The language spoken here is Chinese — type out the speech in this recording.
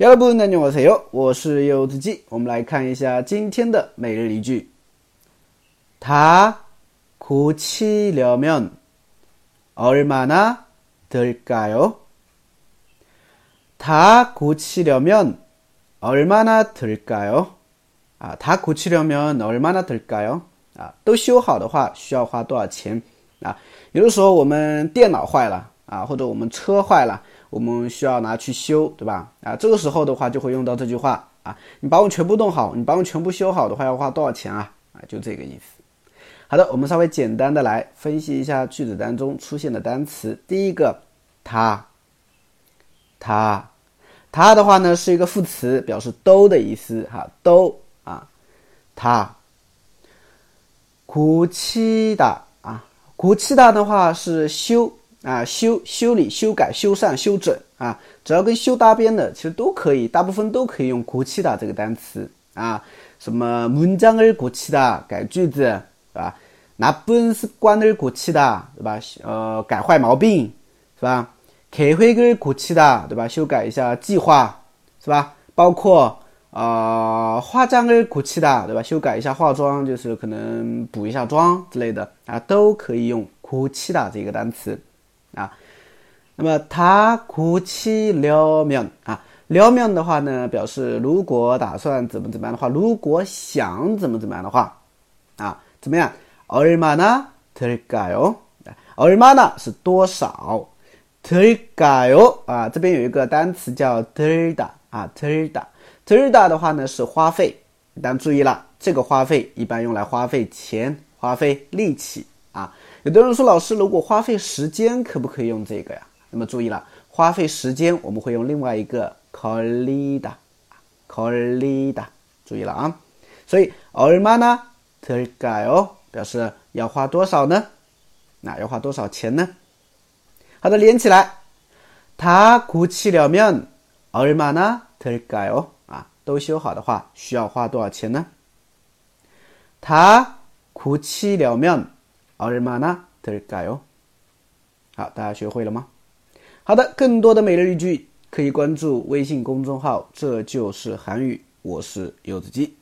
여러분 안녕하세요. 我是柚子鸡。我们来看一下今天的每日一句。다 고치려면 얼마나 들까요? 다 고치려면 얼마나 들까요? 아, 다 고치려면 얼마나 들까요? 啊，都修好的话需要花多少钱？啊，有的时候我们电脑坏了 啊，或者我们车坏了。我们需要拿去修，对吧？啊，这个时候的话就会用到这句话啊，你把我全部弄好，你把我全部修好的话要花多少钱啊？啊，就这个意思。好的，我们稍微简单的来分析一下句子当中出现的单词。第一个，他，他，他的话呢是一个副词，表示都的意思哈，都啊，他。苦期的啊，苦期的的话是修。啊，修修理、修改、修缮、修整啊，只要跟修搭边的，其实都可以，大部分都可以用고치的这个单词啊。什么문장을고치的改句子，是吧？나쁜습관을고치的，对吧？呃，改坏毛病，是吧？계획을고치的，对吧？修改一下计划，是吧？包括啊，화장을고치的，对吧？修改一下化妆，就是可能补一下妆之类的啊，都可以用고치的这个单词。 啊，那么他哭泣了面啊，了面的话呢，表示如果打算怎么怎么样的话，如果想怎么怎么样的话，啊，怎么样？얼마나들까 요？ 얼마나是多少？들까요啊，这边有一个单词叫들다啊，들다들다的话呢是花费，但注意了，这个花费一般用来花费钱、花费力气 啊。有的人说，老师，如果花费时间，可不可以用这个呀？那么注意了，花费时间我们会用另外一个 colida，colida，注意了啊。所以 얼마나들까 요？ 表示要花多少呢？那要花多少钱呢？好的，连起来，다고치려면얼마나들까 요？ 啊，都修好的话需要花多少钱呢？다고치려면 얼마나들까 요？ 好，大家学会了吗？好的，更多的每日一句可以关注微信公众号，这就是韩语。我是柚子鸡。